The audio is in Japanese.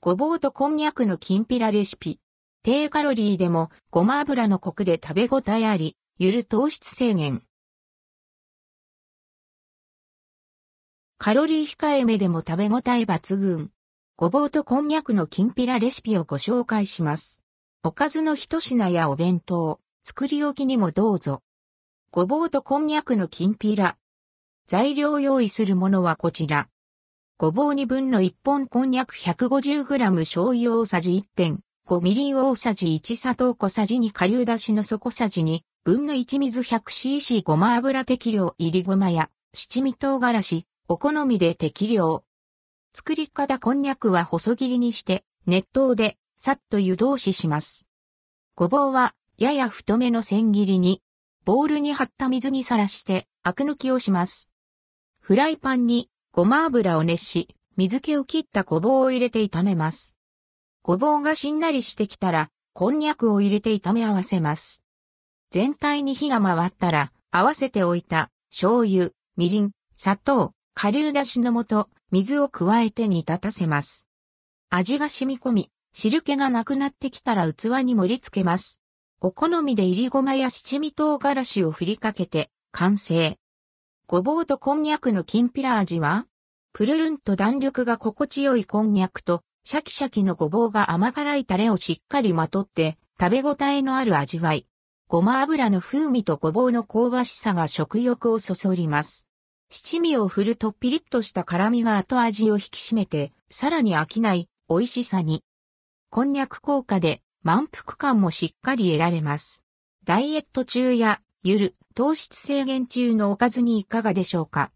ごぼうとこんにゃくのきんぴらレシピ。低カロリーでもごま油のコクで食べ応えあり、ゆる糖質制限。カロリー控えめでも食べ応え抜群。ごぼうとこんにゃくのきんぴらレシピをご紹介します。おかずの一品やお弁当、作り置きにもどうぞ。ごぼうとこんにゃくのきんぴら。材料用意するものはこちら。ごぼう2分の1本こんにゃく 150g 醤油大さじ1.5みりん大さじ1砂糖小さじ2顆粒だしの底さじ2分の1水 100cc ごま油適量入りごまや七味唐辛子、お好みで適量。作り方こんにゃくは細切りにして熱湯でさっと湯通しします。ごぼうはやや太めの千切りにボウルに張った水にさらしてアク抜きをします。フライパンにごま油を熱し、水気を切ったごぼうを入れて炒めます。ごぼうがしんなりしてきたら、こんにゃくを入れて炒め合わせます。全体に火が回ったら、合わせておいた醤油、みりん、砂糖、顆粒だしの素、水を加えて煮立たせます。味が染み込み、汁気がなくなってきたら器に盛り付けます。お好みで入りごまや七味唐辛子を振りかけて完成。ごぼうとこんにゃくのきんぴら味はプルルンと弾力が心地よいこんにゃくとシャキシャキのごぼうが甘辛いタレをしっかりまとって食べ応えのある味わい。ごま油の風味とごぼうの香ばしさが食欲をそそります。七味を振るとピリッとした辛みが後味を引き締めて、さらに飽きない美味しさに。こんにゃく効果で満腹感もしっかり得られます。ダイエット中やゆる糖質制限中のおかずにいかがでしょうか？